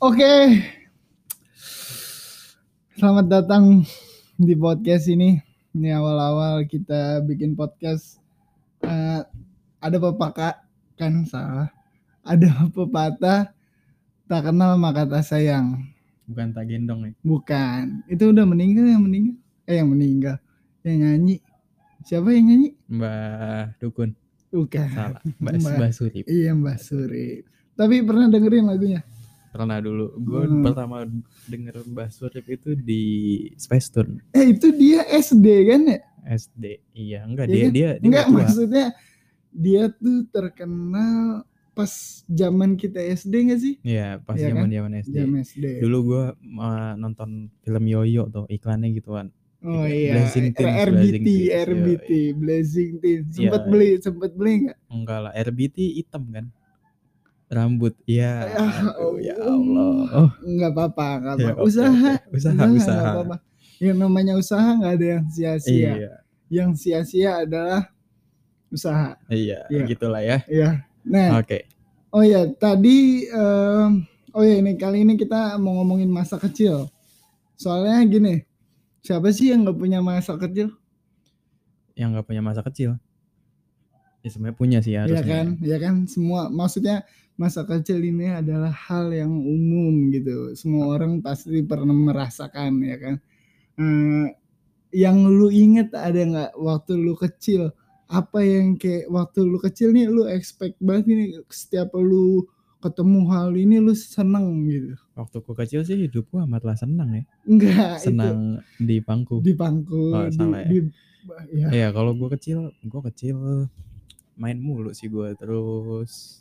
Oke. Selamat datang di podcast ini. Ini awal-awal kita bikin podcast. Eh, ada pepatah kan salah. Ada pepatah tak kenal maka tak sayang. Bukan tak gendong ya. Bukan. Itu udah meninggal yang meninggal. Eh yang meninggal. Yang nyanyi. Siapa yang nyanyi? Mbak Dukun. Bukan. Salah. Mbak, Mbak- Surip. Iya Mbak Suri. Tapi pernah dengerin lagunya? Pernah dulu. Gue Hmm. pertama denger Mbak Surip itu di Space Tune. Eh itu dia SD kan ya? SD. Iya, enggak Iya dia kan? dia dia Enggak tua. maksudnya dia tuh terkenal pas zaman kita SD gak sih? Iya, pas Iya kan? zaman-zaman SD. Zaman SD. Dulu gue nonton film Yoyo tuh iklannya gituan. oh Iya, iya. Blazing Teens, RBT, RBT, Blazing Teens. Sempet Iya. beli, sempet beli nggak? Enggak lah, RBT hitam kan. Rambut. Iya. Ya aduh, ya Allah. Oh, Nggak apa-apa, nggak ya, apa-apa. oke, Usaha. Usaha, nggak usaha. apa-apa. Yang namanya usaha nggak ada yang sia-sia. Iya. Yang sia-sia adalah usaha. Iya, Iya. gitulah ya. Ya. Nah, Oke. Oh ya, tadi em, oh ya ini kali ini kita mau ngomongin masa kecil. Soalnya gini, siapa sih yang nggak punya masa kecil? Yang nggak punya masa kecil. Ya sebenarnya punya sih Ya harusnya. kan, ya kan semua maksudnya masa kecil ini adalah hal yang umum gitu. Semua orang pasti pernah merasakan ya kan. Eh, yang lu inget ada nggak waktu lu kecil? Apa yang kayak waktu lu kecil nih lu expect banget nih setiap lu ketemu hal ini lu seneng gitu. Waktu ku kecil sih hidupku amatlah senang ya. Enggak, Senang di pangku. di pangku, Oh, di, salah ya. di- ya. Iya, kalau gua kecil, gua kecil main mulu sih gua terus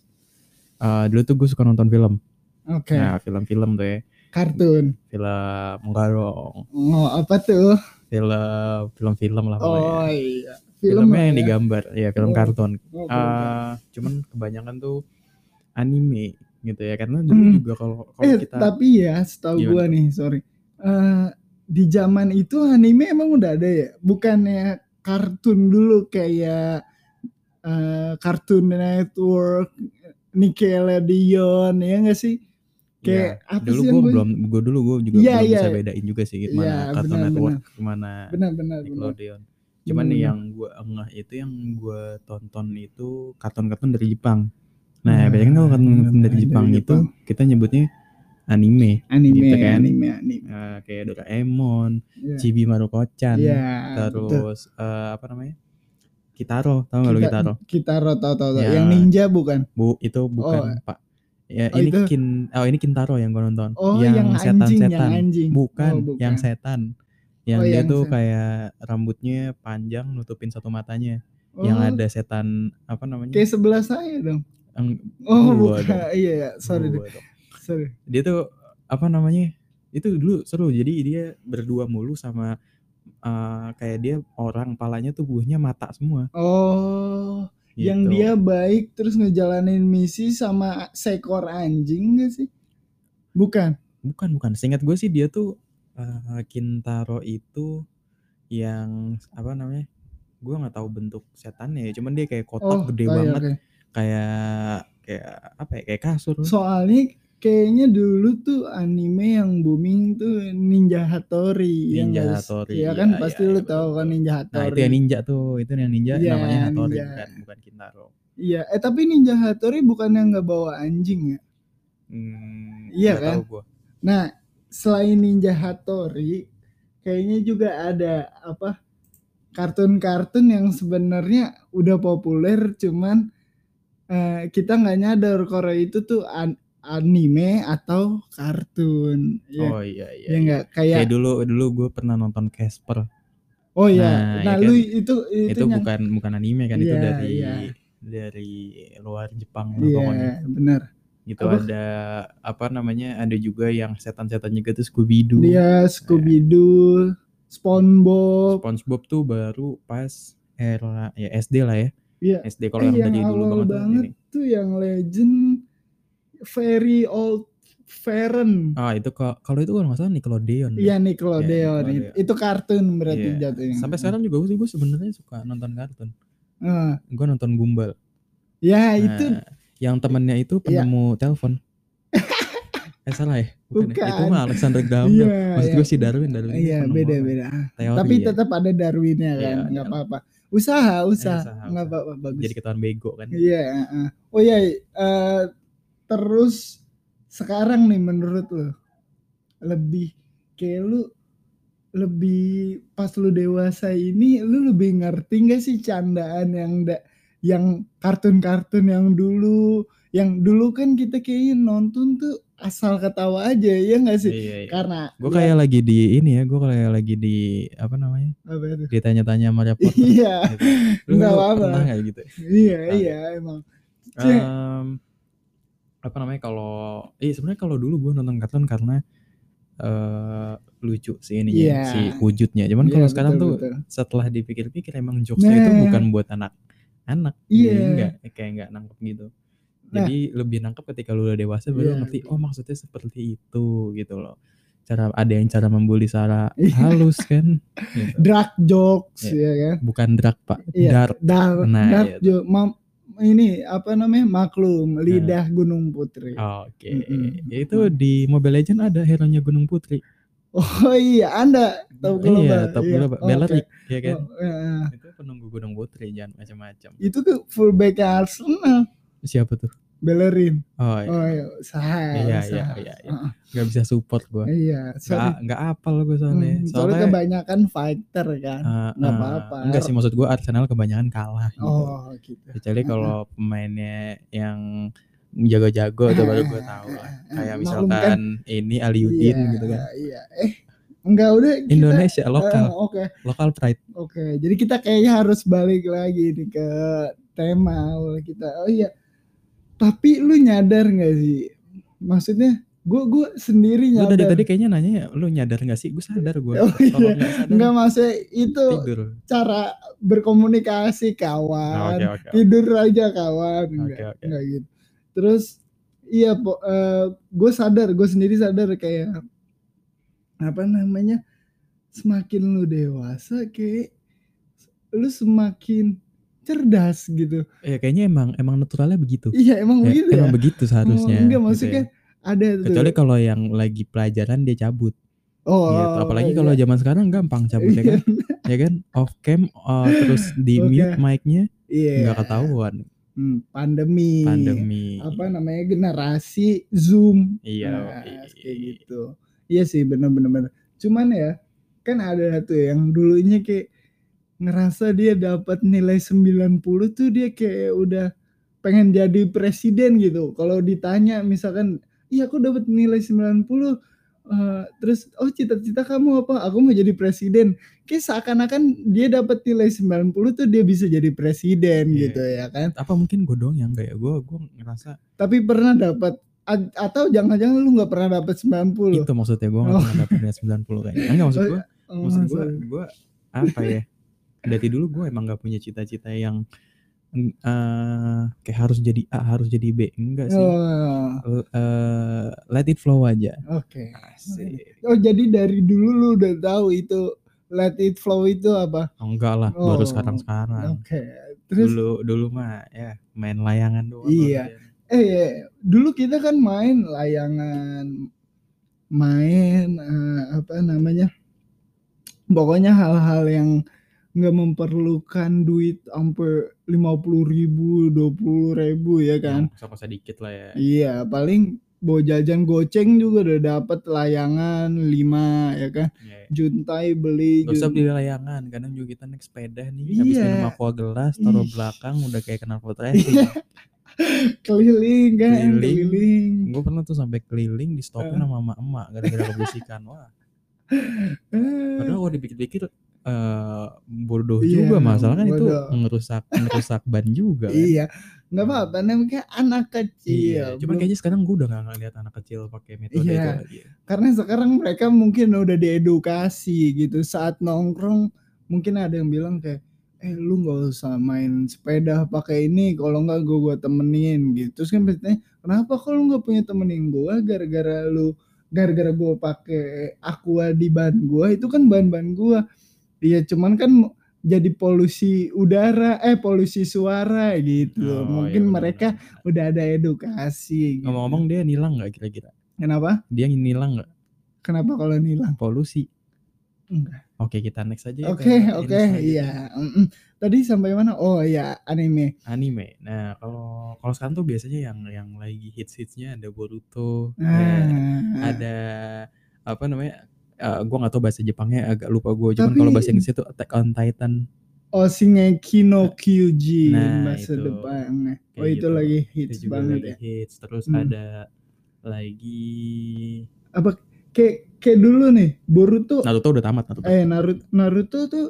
eh, dulu tuh gue suka nonton film. Oke, Nah, film-film tuh ya. kartun. Film enggak dong. Oh, apa tuh? Film film-film lah. Oh iya. Film Filmnya yang ya? digambar, ya film Oh. kartun. Oh, Eh, cuman kebanyakan tuh anime gitu ya karena dulu Hmm. juga kalau kalau eh, kita tapi ya, setahu Gimana gua nih, sorry. Eh, di zaman itu anime emang udah ada ya? Bukannya kartun dulu kayak eh, Cartoon Network, Nickelodeon, ya nggak sih? Kayak ya, apa dulu gue belum gue dulu gue juga Iya, belum iya. bisa bedain juga sih Iya, mana Cartoon benar, Network Benar, benar, benar. Nickelodeon cuman Benar, nih benar. yang gue engah itu yang gue tonton itu kartun-kartun dari Jepang nah Nah, biasanya kalau kartun-kartun dari dari Jepang itu Jepang. kita nyebutnya anime Anime, gitu kan. anime, anime. Eh, kayak Doraemon, Iya. Chibi Maruko-chan, Iya, betul. terus eh, apa namanya Kitaro, tau gak lu Kita- Kitaro? Kitaro tahu tahu tahu. Ya. Yang ninja bukan? Bu, itu bukan Oh. Pak. Ya Oh, ini itu. kin oh ini Kintaro yang gue nonton. Oh, yang, setan anjing, setan. yang anjing. Bukan, Oh, bukan. yang setan. Yang Oh, dia yang tuh setan. kayak rambutnya panjang nutupin satu matanya. Oh, Yang ada setan apa namanya? kayak sebelah saya dong. Yang- Oh, bukan. dong. Iya, iya. sorry dong. Sorry. Dia tuh apa namanya? Itu dulu seru. Jadi dia berdua mulu sama eh, kayak dia orang palanya tuh buahnya mata semua. Oh, yang gitu. dia baik terus ngejalanin misi sama seekor anjing gak sih? Bukan. Bukan, bukan. Seingat gue sih dia tuh eh, Kintaro itu yang apa namanya? Gue nggak tahu bentuk setannya ya. Cuman dia kayak kotak Oh, gede tahu ya, banget, oke. kayak kayak apa ya? Kayak kasur. Soalnya kayaknya dulu tuh anime yang booming tuh Ninja Hattori. ya Ninja sih? Hattori, Iya kan iya, pasti iya, lu iya, tahu betul, kan. Ninja Hattori. Nah itu yang ninja tuh, itu yang ninja Iya, namanya Hattori ninja. bukan bukan Kintaro. Iya, eh tapi Ninja Hattori bukan yang nggak bawa anjing ya? Hmm, Iya kan? tahu gua. Nah, selain Ninja Hattori, kayaknya juga ada apa kartun-kartun yang sebenarnya udah populer, cuman eh, kita nggak nyadar kalau itu tuh an- anime atau kartun. Ya, Oh iya iya. ya iya. nggak kayak. Kayak dulu dulu gue pernah nonton Casper. oh Nah, iya, nah, ya lu kan? itu itu, Itu nyang- bukan bukan anime kan itu Iya, dari iya. dari luar Jepang Iya, pokoknya. benar. gitu Apa? ada apa namanya ada juga yang setan-setan juga tuh Scooby Doo Dia Scooby Doo, SpongeBob. SpongeBob tuh baru pas era ya SD lah ya Iya. SD kalau Eh, yang yang dari dulu banget, banget tuh yang legend very old Feren. ah itu ka- kalau itu kalau nggak salah Nickelodeon. Iya Nickelodeon. Itu, Nickelodeon. itu kartun berarti Iya. jatuhnya. sampai sekarang juga gue gue sebenarnya suka nonton kartun Ah, gue nonton Gumball ya Nah, itu yang temennya itu Iya. penemu telepon Eh salah ya? Bukan, ya? Itu Bukan. mah Alexander Graham Iya, Bell. Maksud iya. gue si Darwin, Darwin itu Iya, penemu beda beda. Teori Tapi ya. tetap ada Darwinnya Iya, kan, nggak iya. apa-apa. Usaha, Eh, usaha, usaha, nggak apa-apa, bagus. Jadi ketahuan bego kan. Iya, heeh. Oh iya, eh, terus sekarang nih menurut lo lebih kayak lu lebih pas lu dewasa ini lu lebih ngerti gak sih candaan yang da, yang kartun-kartun yang dulu yang dulu kan kita kayaknya nonton tuh asal ketawa aja ya nggak sih Iya, iya. karena Gue ya, kayak lagi di ini ya, gue kayak lagi di apa namanya? apa itu? Ditanya-tanya sama reporter. iya gitu. Nggak apa-apa. gitu? iya Nah, iya emang Cek. Apa namanya kalau eh sebenarnya kalau dulu gue nonton kartun karena eh lucu sih ininya Iya. si wujudnya cuman Iya, kalau sekarang betul, tuh betul. setelah dipikir-pikir emang jokesnya itu Nah. bukan buat anak-anak Iya. jadi nggak kayak nggak nangkep gitu Nah. jadi lebih nangkep ketika lu udah dewasa baru Iya. ngerti oh maksudnya seperti itu gitu loh cara ada yang cara membuli secara Iya. halus kan gitu. dark jokes Iya. ya kan bukan drag pak Iya, dark dark, Nah, dark iya. jo- mam- ini apa namanya maklum lidah Gunung Putri. oke Mm-mm. Ya itu di Mobile Legend ada hero nya Gunung Putri Oh iya, Anda top global. Iya, top Iya, global. oke. Bellerik, ya kan? Oh, iya. Itu penunggu Gunung Putri, jangan macam-macam. Itu ke fullback Arsenal, Siapa tuh? Bellerin. Oh, iya. Oh iya, sah. Iya, iya, iya, iya. Gak bisa support gua. Iya, sorry. Gak, gak apal gue soalnya. Hmm, soalnya soalnya kebanyakan fighter kan. eh, nggak eh, apa-apa. Enggak sih maksud gua Arsenal kebanyakan kalah gitu. Oh gitu. Kecuali kalau pemainnya yang jago-jago tuh baru gue tahu lah. Kayak misalkan ini Aliudin Iya, gitu kan. Iya. Eh, enggak udah kita Indonesia lokal, Oke. lokal pride. Oke, jadi kita kayaknya harus balik lagi nih ke tema kita. Oh iya, tapi lu nyadar nggak sih? Maksudnya, gue gue sendiri nyadar. dari tadi kayaknya nanya lu nyadar gak sih? Gue sadar gue. Oh, iya. nggak sadar Nggak maksudnya itu tidur. cara berkomunikasi Oh, kawan, Oke oke. tidur aja kawan, enggak, oke. enggak gitu. Terus iya, po, gue sadar, gue sendiri sadar kayak apa namanya, semakin lu dewasa kayak lu semakin cerdas gitu. Ya kayaknya emang emang naturalnya begitu. Iya emang Ya, begitu ya. emang begitu seharusnya. Oh, enggak gitu maksudnya ya. ada tuh. Kecuali kalau yang lagi pelajaran dia cabut. oh, gitu. Apalagi iya. kalau zaman sekarang gampang cabut ya kan. ya kan off cam uh, terus di Oke. mute mic-nya Iya. nggak ketahuan Hmm, pandemi. pandemi. Apa namanya generasi Zoom. Iya. Nah, iya. kayak gitu. Iya sih bener-bener. bener. Cuman ya kan ada tuh yang dulunya kayak ngerasa dia dapat nilai 90 tuh dia kayak udah pengen jadi presiden gitu. Kalau ditanya misalkan, "Iya aku dapat nilai 90." eh, terus oh cita-cita kamu apa? Aku mau jadi presiden. Kayak seakan-akan dia dapat nilai 90 tuh dia bisa jadi presiden Iya. gitu ya kan. Apa mungkin gue doang yang ya? Gue gue ngerasa Tapi pernah dapat a- atau jangan-jangan lu nggak pernah dapat 90. itu maksudnya gue nggak Oh. pernah nilai 90 kayaknya. Enggak maksud gue, Oh, maksud gue gue apa ya? Dari dulu gue emang gak punya cita-cita yang eh kayak harus jadi A, harus jadi B. Enggak sih. Oh, eh, let it flow aja. Oke. Asik. Oh jadi dari dulu lu udah tahu itu let it flow itu apa? Oh, enggak lah, baru Oh, sekarang-sekarang. Oke. Terus dulu dulu mah ya main layangan doang. Iya. eh dulu kita kan main layangan main eh, apa namanya? Pokoknya hal-hal yang nggak memerlukan duit sampai lima puluh ribu, dua puluh ribu ya kan? Yang usah dikit lah ya. Iya, paling bawa jajan goceng juga udah dapat layangan 5 ya kan. Iya. Juntai beli Gak usah beli layangan, kadang juga kita naik sepeda nih, habis Iya. minum aqua gelas, taruh belakang udah kayak kenal pot racing. keliling kan, Keliling. keliling. gue pernah tuh sampai keliling di stopin Eh. sama emak-emak gara-gara keberisikan. Wah, padahal kalau dipikir-pikir eh bodoh Iya, juga masalah kan itu ngerusak ngerusak ban juga kan. Iya, nggak apa-apa namanya anak kecil. Iya, cuman kayaknya sekarang gue udah gak ngeliat anak kecil pakai metode Iya. itu lagi. karena sekarang mereka mungkin udah diedukasi gitu saat nongkrong mungkin ada yang bilang kayak eh lu nggak usah main sepeda pakai ini kalau nggak gue gua temenin gitu terus kan biasanya kenapa kalau nggak punya temenin gue gara-gara lu gara-gara gue pakai aqua di ban gue itu kan ban-ban gue iya cuman kan jadi polusi udara eh polusi suara gitu Oh, mungkin iya, mereka udah ada edukasi gitu. Ngomong-ngomong dia nilang nggak kira-kira? Kenapa? Dia nilang nggak? Kenapa kalau nilang? Polusi. Enggak. Oke, kita next aja ya Oke, oke, iya. Mm-mm. Tadi sampai mana? Oh iya, anime. Anime. Nah, kalau kalau sekarang tuh biasanya yang yang lagi hits-hitsnya ada Boruto, ya, Ah, ada apa namanya? Eh, gua nggak tahu bahasa Jepangnya agak lupa gue. Cuman kalau bahasa Inggris itu Attack on Titan. Oh, Shingeki no Kyojin Nah, bahasa itu. Jepangnya. Oh, Kayak itu gitu. lagi Itu hits juga banget lagi ya. hits. Terus Hmm. ada lagi Kayak kayak dulu nih, Boruto Naruto udah tamat Naruto. eh Naruto Naruto tuh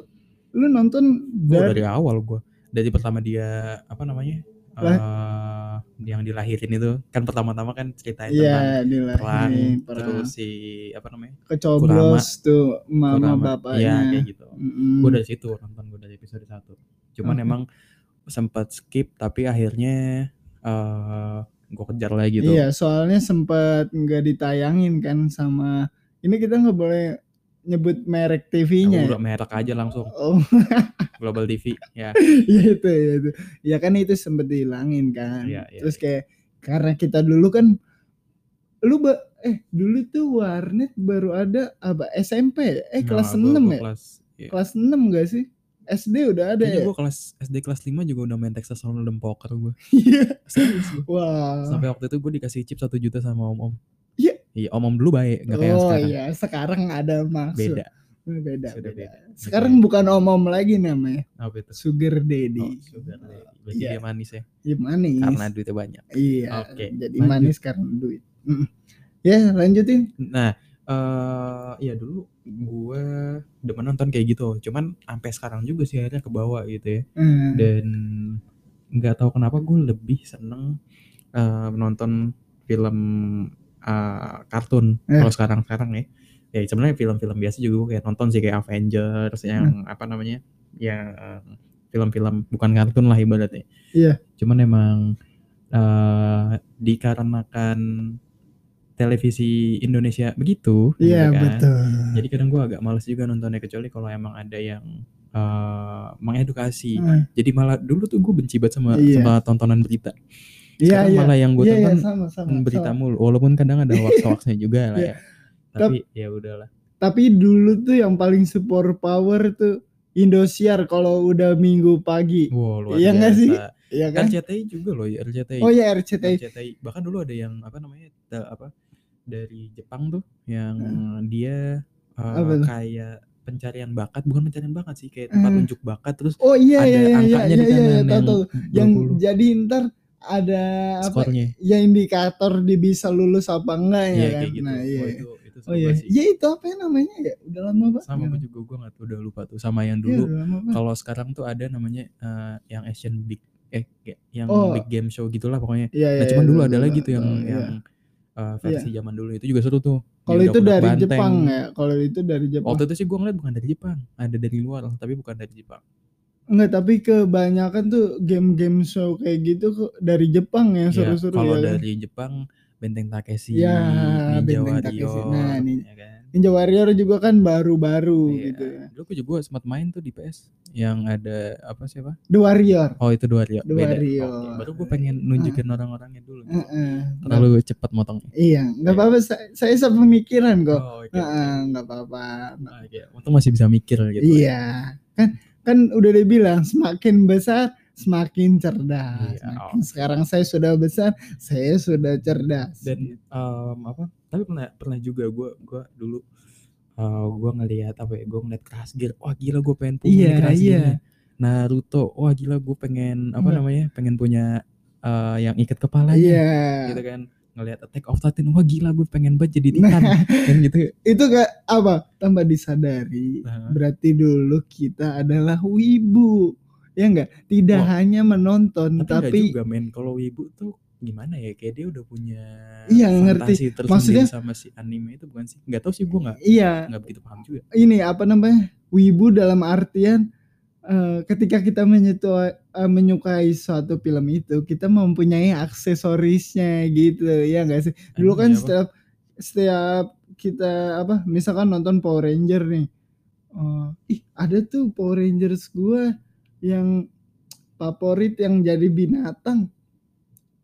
lu nonton dari dari awal gua. Dari pertama dia apa namanya? eh yang dilahirin itu kan pertama-tama kan ceritain tentang Iya, perang, perang. terus si apa namanya? Kecoblos tuh mama Kurama. bapaknya. Iya, kayak gitu. Mm-mm. Gue dari situ nonton gue dari episode 1. Cuman Oke. emang sempat skip tapi akhirnya eh gue kejar lagi tuh. Iya, soalnya sempat nggak ditayangin kan sama ini kita nggak boleh nyebut merek Nah, TV-nya. udah merek aja langsung Oh, Global TV ya. ya itu ya itu. Ya kan itu sempat dihilangin kan. Iya, iya, Terus kayak karena kita dulu kan lu ba- eh dulu tuh warnet baru ada apa SMP eh kelas Nah, gua- 6 gua ya? Kelas, iya. Kelas 6 gak sih? SD udah ada Kayaknya ya? gue kelas SD kelas 5 juga udah main Texas Hold'em poker gue. Iya. Serius. Sampai waktu itu gue dikasih chip 1 juta sama om-om. Iya. Om-om dulu baik, nggak kayak oh sekarang. iya, sekarang ada maksud. Beda. Beda, Sudah beda. beda. Sekarang bukan om-om lagi namanya. Apa itu? Sugar Oh, daddy. sugar daddy. Berarti Iya. dia manis ya. Iya, manis. Karena duitnya banyak. Iya. Oke, Jadi lanjut. manis karena duit. Mm. Ya, lanjutin. Nah, eh ya dulu gue demen nonton kayak gitu. Cuman sampai sekarang juga sih akhirnya ke bawah gitu ya. Hmm. Dan nggak tahu kenapa gue lebih seneng eh, menonton film eh, kartun Eh. kalau sekarang-sekarang ya. Ya sebenarnya film-film biasa juga gue kayak nonton sih kayak Avengers yang apa namanya? yang film-film bukan kartun lah ibaratnya. Iya. Cuman emang eh dikarenakan televisi Indonesia begitu, Iya, gitu kan. betul. Jadi kadang gue agak males juga nontonnya kecuali kalau emang ada yang eh, mengedukasi. Hmm. Jadi malah dulu tuh gue benci banget sama Iya. sama tontonan berita. Iya, iya. malah yang gue Iya, iya, tonton sama, sama. berita sama. mulu. Walaupun kadang ada wax-waxnya juga lah Iya. ya. Tapi ya udahlah. Tapi dulu tuh yang paling support power tuh Indosiar kalau udah minggu pagi. Wow, Iya nggak sih? Iya kan? RCTI juga loh, ya, RCTI. Oh ya RCTI. RCTI. Bahkan dulu ada yang apa namanya? da- apa dari Jepang tuh yang Nah. dia uh, kayak pencarian bakat, bukan pencarian bakat sih, kayak tempat Hmm. unjuk bakat terus Oh iya ada iya iya angkanya iya di iya, iya, tahu tahu. Yang 20 jadi ntar ada apa skornya. ya indikator dia bisa lulus apa enggak ya Iya kan. kayak gitu. Nah, iya. Wah, itu itu Oh iya. banget sih. Ya itu apa ya namanya ya? Udah lama banget. Sama ya? juga gue nggak udah lupa tuh sama yang Iya, dulu. banget. Kalau sekarang tuh ada namanya eh, yang Asian Big eh kayak yang Oh. Big Game Show gitulah pokoknya. Iya iya. Nah, cuman iya, dulu tahu, ada lagi tuh yang iya. yang eh, versi zaman dulu itu juga seru tuh. Kalau Yang itu dari Banteng. Jepang ya. Kalau itu dari Jepang. Waktu itu sih gue ngeliat bukan dari Jepang, ada dari luar tapi bukan dari Jepang. Enggak, tapi kebanyakan tuh game-game show kayak gitu dari Jepang Ya, seru-seru kalau ya. kan? dari Jepang Benteng Takeshi, Ya, Ninja Benteng Takeshi. Nah, nih. ya kan? Ninja Warrior juga kan baru-baru Iya. gitu ya. Dulu gue juga sempat main tuh di PS yang ada apa sih apa? The Warrior. Oh itu dua Warrior. The Beda. Warrior. Baru gue pengen nunjukin orang-orangnya dulu. Heeh. Terlalu cepat motongnya. Iya, nggak apa-apa. Saya, saya sepemikiran kok. Oh, oke. Heeh, nggak apa-apa. Oke. Untung masih bisa mikir gitu. Iya, kan kan udah dibilang semakin besar semakin cerdas. Iya, Semakin sekarang saya sudah besar, saya sudah cerdas. Dan em, apa? Tapi pernah pernah juga gue gua dulu eh gue ngelihat apa ya? Gue ngeliat Crash Gear. Wah gila gue pengen punya Iya, Crash iya. Naruto. Wah gila gue pengen apa Enggak. namanya? Pengen punya eh, yang ikat kepalanya. Iya. Gitu kan. Ngelihat Attack of Titan. Wah gila gue pengen banget jadi Titan. kan gitu. Itu gak apa? Tambah disadari. Nah, Berarti dulu kita adalah wibu. Ya enggak? Tidak hanya menonton tapi, tapi, juga men kalau ibu tuh gimana ya kayak dia udah punya Iya, ngerti. Maksudnya- sama si anime itu bukan sih nggak tahu sih gue nggak iya, nggak begitu paham juga ini apa namanya? Wibu dalam artian eh, ketika kita menyetua, eh, menyukai suatu film itu, kita mempunyai aksesorisnya gitu, ya enggak sih? Dulu kan setiap setiap kita apa misalkan nonton Power Ranger nih oh, ih ada tuh Power Rangers gua yang favorit yang jadi binatang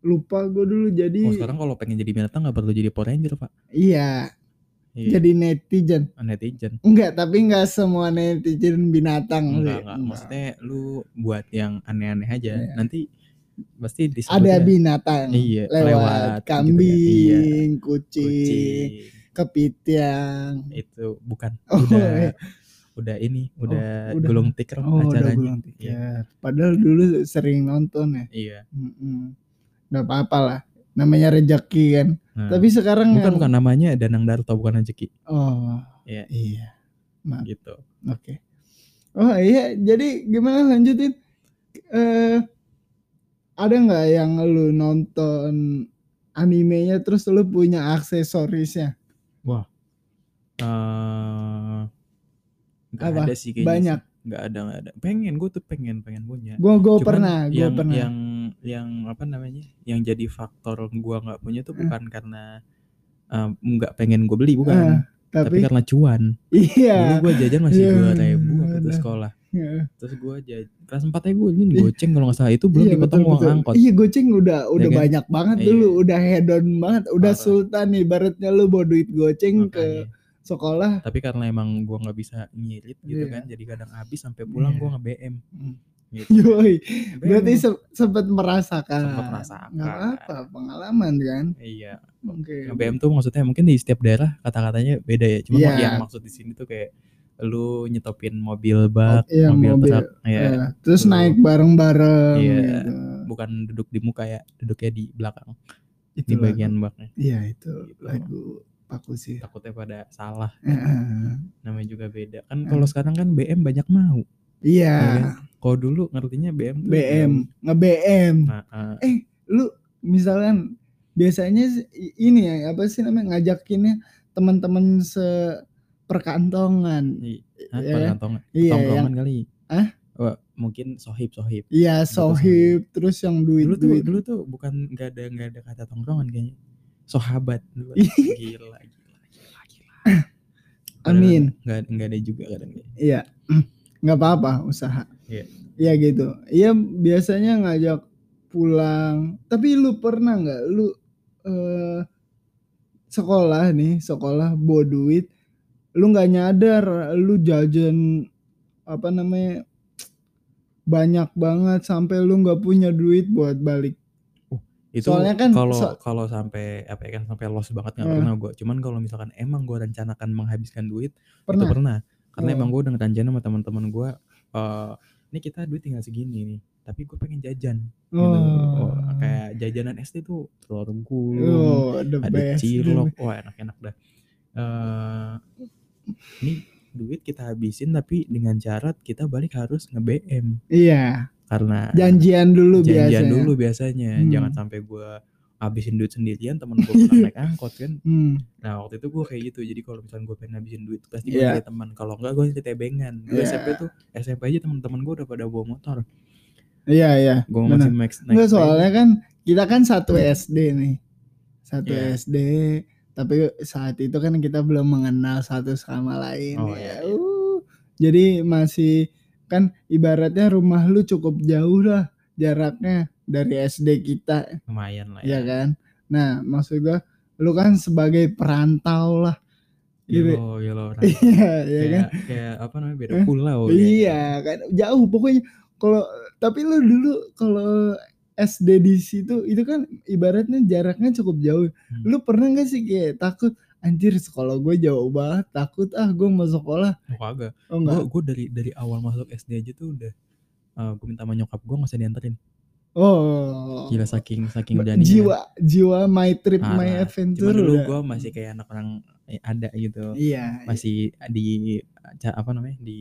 lupa gue dulu jadi Oh sekarang kalau pengen jadi binatang nggak perlu jadi Power Ranger pak. iya Iya. jadi netizen netizen. enggak tapi enggak semua netizen binatang Enggak, enggak. Maksudnya lu buat yang aneh-aneh aja. Iya. Nanti pasti ada binatang Iya, lewat, lewat gitu ya. kambing, Iya. kucing, kucing. kepitiang. Itu bukan. Oh, udah iya. udah ini, udah, udah. gulung tikar Oh, udah acaranya. gulung Iya. tikar. Padahal dulu sering nonton ya. Iya. Mm-mm. Nggak apa-apa lah. Namanya rejeki kan. Nah, Tapi sekarang bukan yang- bukan namanya Danang Darto bukan rezeki Oh, Iya. iya. Maaf. gitu. Oke. Oh iya, jadi gimana lanjutin? Eh ada nggak yang lu nonton animenya terus lu punya aksesorisnya? Eh nggak Apa? ada sih kayaknya. Banyak. sih. Nggak ada, nggak ada. Pengen gue tuh pengen pengen punya. Gua gua Cuman pernah, gua yang pernah. yang yang apa namanya? Yang jadi faktor gua nggak punya tuh Eh. bukan karena eh, nggak pengen gue beli bukan, tapi, tapi, karena cuan. iya. Dulu gua jajan masih Iya, dua ribu waktu itu sekolah. Iya. Terus gua jajan kelas empat aja gue ini goceng kalau nggak salah itu belum Iya, dipotong betul, uang betul. angkot. Iya goceng udah udah kan? banyak banget Iya. dulu, udah hedon banget, udah Parah. sultan ibaratnya lu bawa duit goceng ke Makanya. sekolah. Tapi karena emang gua nggak bisa ngirit gitu Iya. kan, jadi kadang habis sampai pulang Iya. gua nge BM. Hmm. Gitu. Yoi, berarti se- sempat merasakan. Sempat merasakan. Nggak apa, pengalaman kan. Iya. Oke. Nge BM tuh maksudnya mungkin di setiap daerah kata-katanya beda ya. Cuma Iya. yang maksud di sini tuh kayak lu nyetopin mobil bak, iya, mobil, mobil. truk, ya, Eh, terus Lu- naik bareng-bareng Iya. gitu. bukan duduk di muka ya, duduknya di belakang, Itu di lagu. bagian baknya. Iya itu Gitu. lagu Paku sih. Takutnya pada salah, Eh, namanya juga beda. Kan kalau sekarang kan BM banyak mau. Iya. Ya kan? Kalau dulu ngertinya BM BM, nge-BM. Nah, eh, Lu misalkan biasanya ini ya apa sih namanya ngajakinnya teman-teman seperkantongan. hah, Iya kan? perkantongan, Iya, tongkrongan kali. Wah, mungkin sohib sohib. Iya, sohib terus yang Dulu tuh dulu tuh bukan nggak ada nggak ada kata tongkrongan kayaknya. Sahabat dulu. Gila, gila, gila, gila. Amin. Nggak nggak ada juga kadang. Iya. nggak apa-apa usaha. Iya. Iya gitu. Iya biasanya ngajak pulang. Tapi lu pernah nggak lu eh sekolah nih, sekolah bawa duit, lu nggak nyadar lu jajan apa namanya banyak banget sampai lu nggak punya duit buat balik. Itu Soalnya kan kalau so- kalau sampai apa ya kan sampai loss banget nggak Eh. pernah gue. Cuman kalau misalkan emang gue rencanakan menghabiskan duit itu Pernah? pernah. Karena Oh. emang gue udah ngerencanain sama teman-teman gue. eh ini kita duit tinggal segini nih. Tapi gue pengen jajan. Gitu. Oh. Oh, kayak jajanan SD tuh telur gulung, Oh, ada best. cilok, wah enak-enak dah. Eh ini duit kita habisin tapi dengan syarat kita balik harus nge-BM Iya, karena janjian dulu janjian biasanya. dulu biasanya. Hmm. Jangan sampai gua habisin duit sendirian temen gue pernah naik angkot kan. Hmm. Nah waktu itu gue kayak gitu. Jadi kalau misalnya gue pengen habisin duit pasti gue Iya. cari teman. Kalau enggak gue tebengan. Gue Iya. SMP tuh SMP aja teman-teman gue udah pada bawa motor. Iya, iya. Gue Benar. masih max Enggak soalnya kan kita kan satu SD nih. Satu Iya. SD. Tapi saat itu kan kita belum mengenal satu sama lain Oh, ya. iya, iya. Uh, jadi masih kan ibaratnya rumah lu cukup jauh lah jaraknya dari SD kita lumayan lah ya ya. kan. Nah, maksud gua lu kan sebagai perantau lah. Gitu. Gilo orang. Iya, iya kan? kayak, apa namanya beda Eh, pulau. ya. Iya kan jauh pokoknya kalau tapi lu dulu kalau SD di situ itu kan ibaratnya jaraknya cukup jauh. Hmm. Lu pernah gak sih kayak takut anjir sekolah gue jauh banget takut ah gue mau sekolah Oh, kagak. oh Gue enggak gue dari dari awal masuk SD aja tuh udah gue minta sama nyokap gue nggak usah dianterin. Oh Gila saking saking beraninya. jiwa jiwa my trip my adventure Cuma dulu udah. gue masih kayak anak orang eh, ada gitu. iya Masih di ca- apa namanya di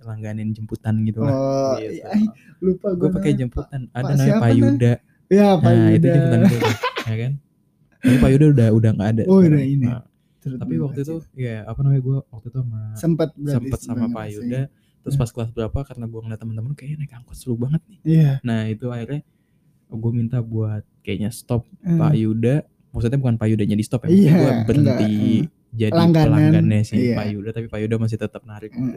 langganin jemputan gitu lah. oh gitu. iya, lupa gue pakai namanya. jemputan. Ada Pak namanya siapa Pak nah? Yuda. ya Pak Nah itu jemputan gue ya kan. Tapi Pak Yuda udah udah nggak ada. Oh, udah ini. Nah, tapi waktu itu ya apa namanya gue waktu itu sama sempet berarti sempet sama sebenarnya Pak sih. Yuda. Terus Hmm. pas kelas berapa karena gue ngeliat temen-temen kayaknya naik angkot seru banget nih. iya Nah itu akhirnya gue minta buat kayaknya stop Hmm. Pak Yuda. Maksudnya bukan Pak Yudanya di stop ya. Iya, Maksudnya gue berhenti enggak, jadi Langganan, pelanggannya si iya. Pak Yuda. Tapi Pak Yuda masih tetap narik. gitu.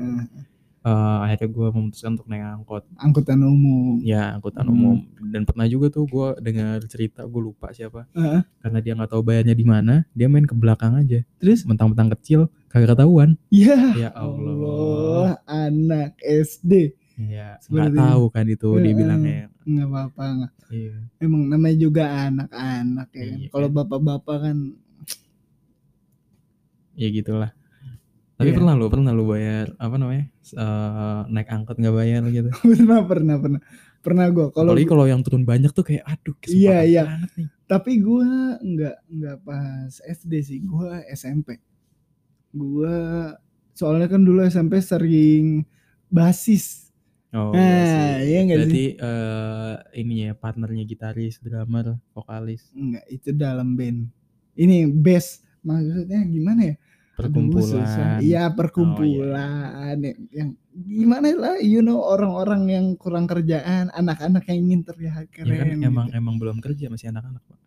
Eee, akhirnya gue memutuskan untuk naik angkot. Angkutan umum. Ya angkutan Hmm. umum dan pernah juga tuh gue dengar cerita, gue lupa siapa, Heeh. karena dia nggak tahu bayarnya di mana, dia main ke belakang aja. Terus? Mentang-mentang kecil, kagak ketahuan. Ya Ya Allah. Allah, anak SD. Iya, nggak tahu kan itu dia Heeh. bilangnya. Nggak apa-apa nggak. Iya. Emang namanya juga anak-anak ya kan. Iya. Kalau bapak-bapak kan Ya gitulah. Tapi Iya. pernah lu pernah lu bayar apa namanya, eee, naik angkot nggak bayar gitu? pernah pernah pernah. Pernah gue kalau kalau yang turun banyak tuh kayak aduh Iya, iya. nih. tapi gue nggak nggak pas SD sih, gue SMP. Gue soalnya kan dulu SMP sering basis. Oh Nah, iya iya nggak sih? Berarti, eee, ini ya partnernya gitaris, drummer, vokalis, Enggak, itu dalam band. Ini bass maksudnya gimana ya? Perkumpulan. Iya Oh iya. perkumpulan yang, gimana lah, you know orang-orang yang kurang kerjaan, anak-anak yang ingin terlihat Ya kan keren. emang gitu. emang belum kerja masih anak-anak, Pak.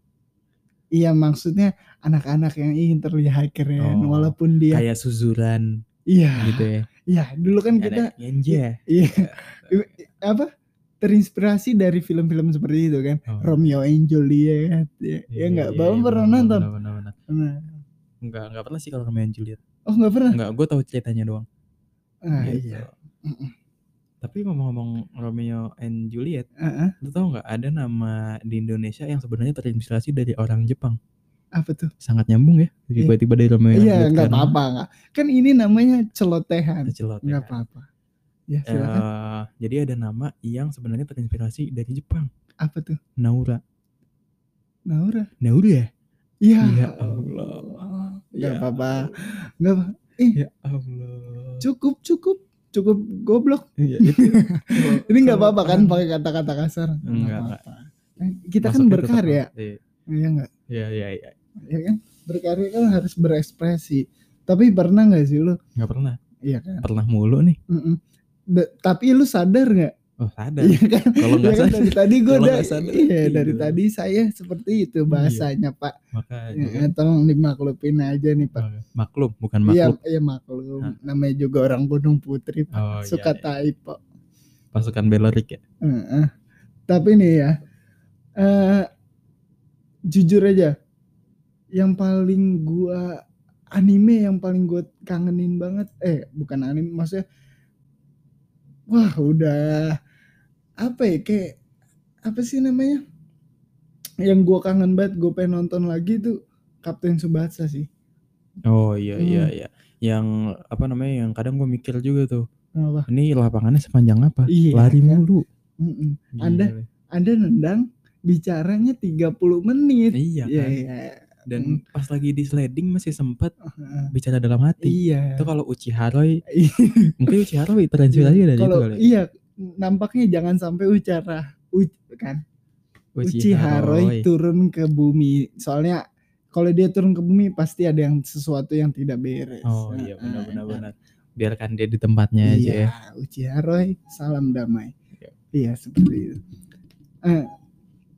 Iya maksudnya anak-anak yang ingin terlihat keren, Oh, walaupun dia, Kayak suzuran iya, gitu ya. iya dulu kan kita, Genja. iya apa terinspirasi dari film-film seperti itu kan, Oh. Romeo and Juliet, ya, ya nggak, Iya, bapak iya, pernah nonton? benar, benar. Nah, Enggak, enggak pernah sih kalau Romeo and Juliet. oh nggak pernah? Enggak, gue tahu ceritanya doang. Ah Gitu. iya. Tapi ngomong-ngomong Romeo and Juliet, ah. lu tahu nggak ada nama di Indonesia yang sebenarnya terinspirasi dari orang Jepang. apa tuh? Sangat nyambung ya, Iya. tiba-tiba dari Romeo and Iya Juliet nggak karena apa-apa kan ini namanya celotehan, celot ya nggak kan. apa-apa. Ya silakan. Eh, jadi ada nama yang sebenarnya terinspirasi dari Jepang. Apa tuh? Naura. Naura? Naura ya? Ya, Ya Allah. Nggak Ya apa-apa. Nggak apa. Ih, Ya Allah. cukup cukup cukup goblok. Iya, itu. Ini nggak apa-apa kan pakai kata-kata kasar. Nggak Enggak, enggak. apa-apa. Eh, Kita kan Masuknya tetap berkarya, Iya, iya nggak? iya, iya. iya. Ya kan? Berkarya kan harus berekspresi. Tapi pernah nggak sih lu? Nggak pernah. Iya kan? Pernah mulu nih. Be- tapi lu sadar nggak? Oh, sadar. Iya kan? Kalau Iya nggak kan sadar, dari tadi gue udah sadar, iya dari iya. tadi saya seperti itu bahasanya Pak. makanya. Ya, tolong dimaklupin aja nih Pak. Oh, maklum, bukan Iya, maklum. iya maklum. Hah? Namanya juga orang Gunung Putri, Pak. Oh, iya, Suka iya. typo. Pasukan Belorik ya. Heeh. Tapi nih ya, eh jujur aja, yang paling gua anime yang paling gua kangenin banget, eh bukan anime, maksudnya, wah udah apa ya kayak apa sih namanya? Yang gua kangen banget, gue pengen nonton lagi tuh Kapten Subasa sih. Oh iya iya Hmm. iya. Yang apa namanya? Yang kadang gue mikir juga tuh. Apa? Ini lapangannya sepanjang apa? Iya, Lari kan? mulu. Mm-mm. Gila. Anda Anda nendang bicaranya 30 menit. Iya Iya, kan. iya. Dan pas lagi di sliding masih sempet Heeh. bicara dalam hati. Iya. Itu kalau Uchiha Roy, Iya. mungkin Uchiha Roy terinspirasi dari itu Kalau kali. ya? iya nampaknya jangan sampai ucara u, kan Uchiha Roy turun ke bumi. Soalnya kalau dia turun ke bumi pasti ada yang sesuatu yang tidak beres. Oh iya Heeh. benar. Biarkan dia di tempatnya aja Iya, ya. Uchiha Roy, salam damai. Iya. Iya seperti itu. Eh,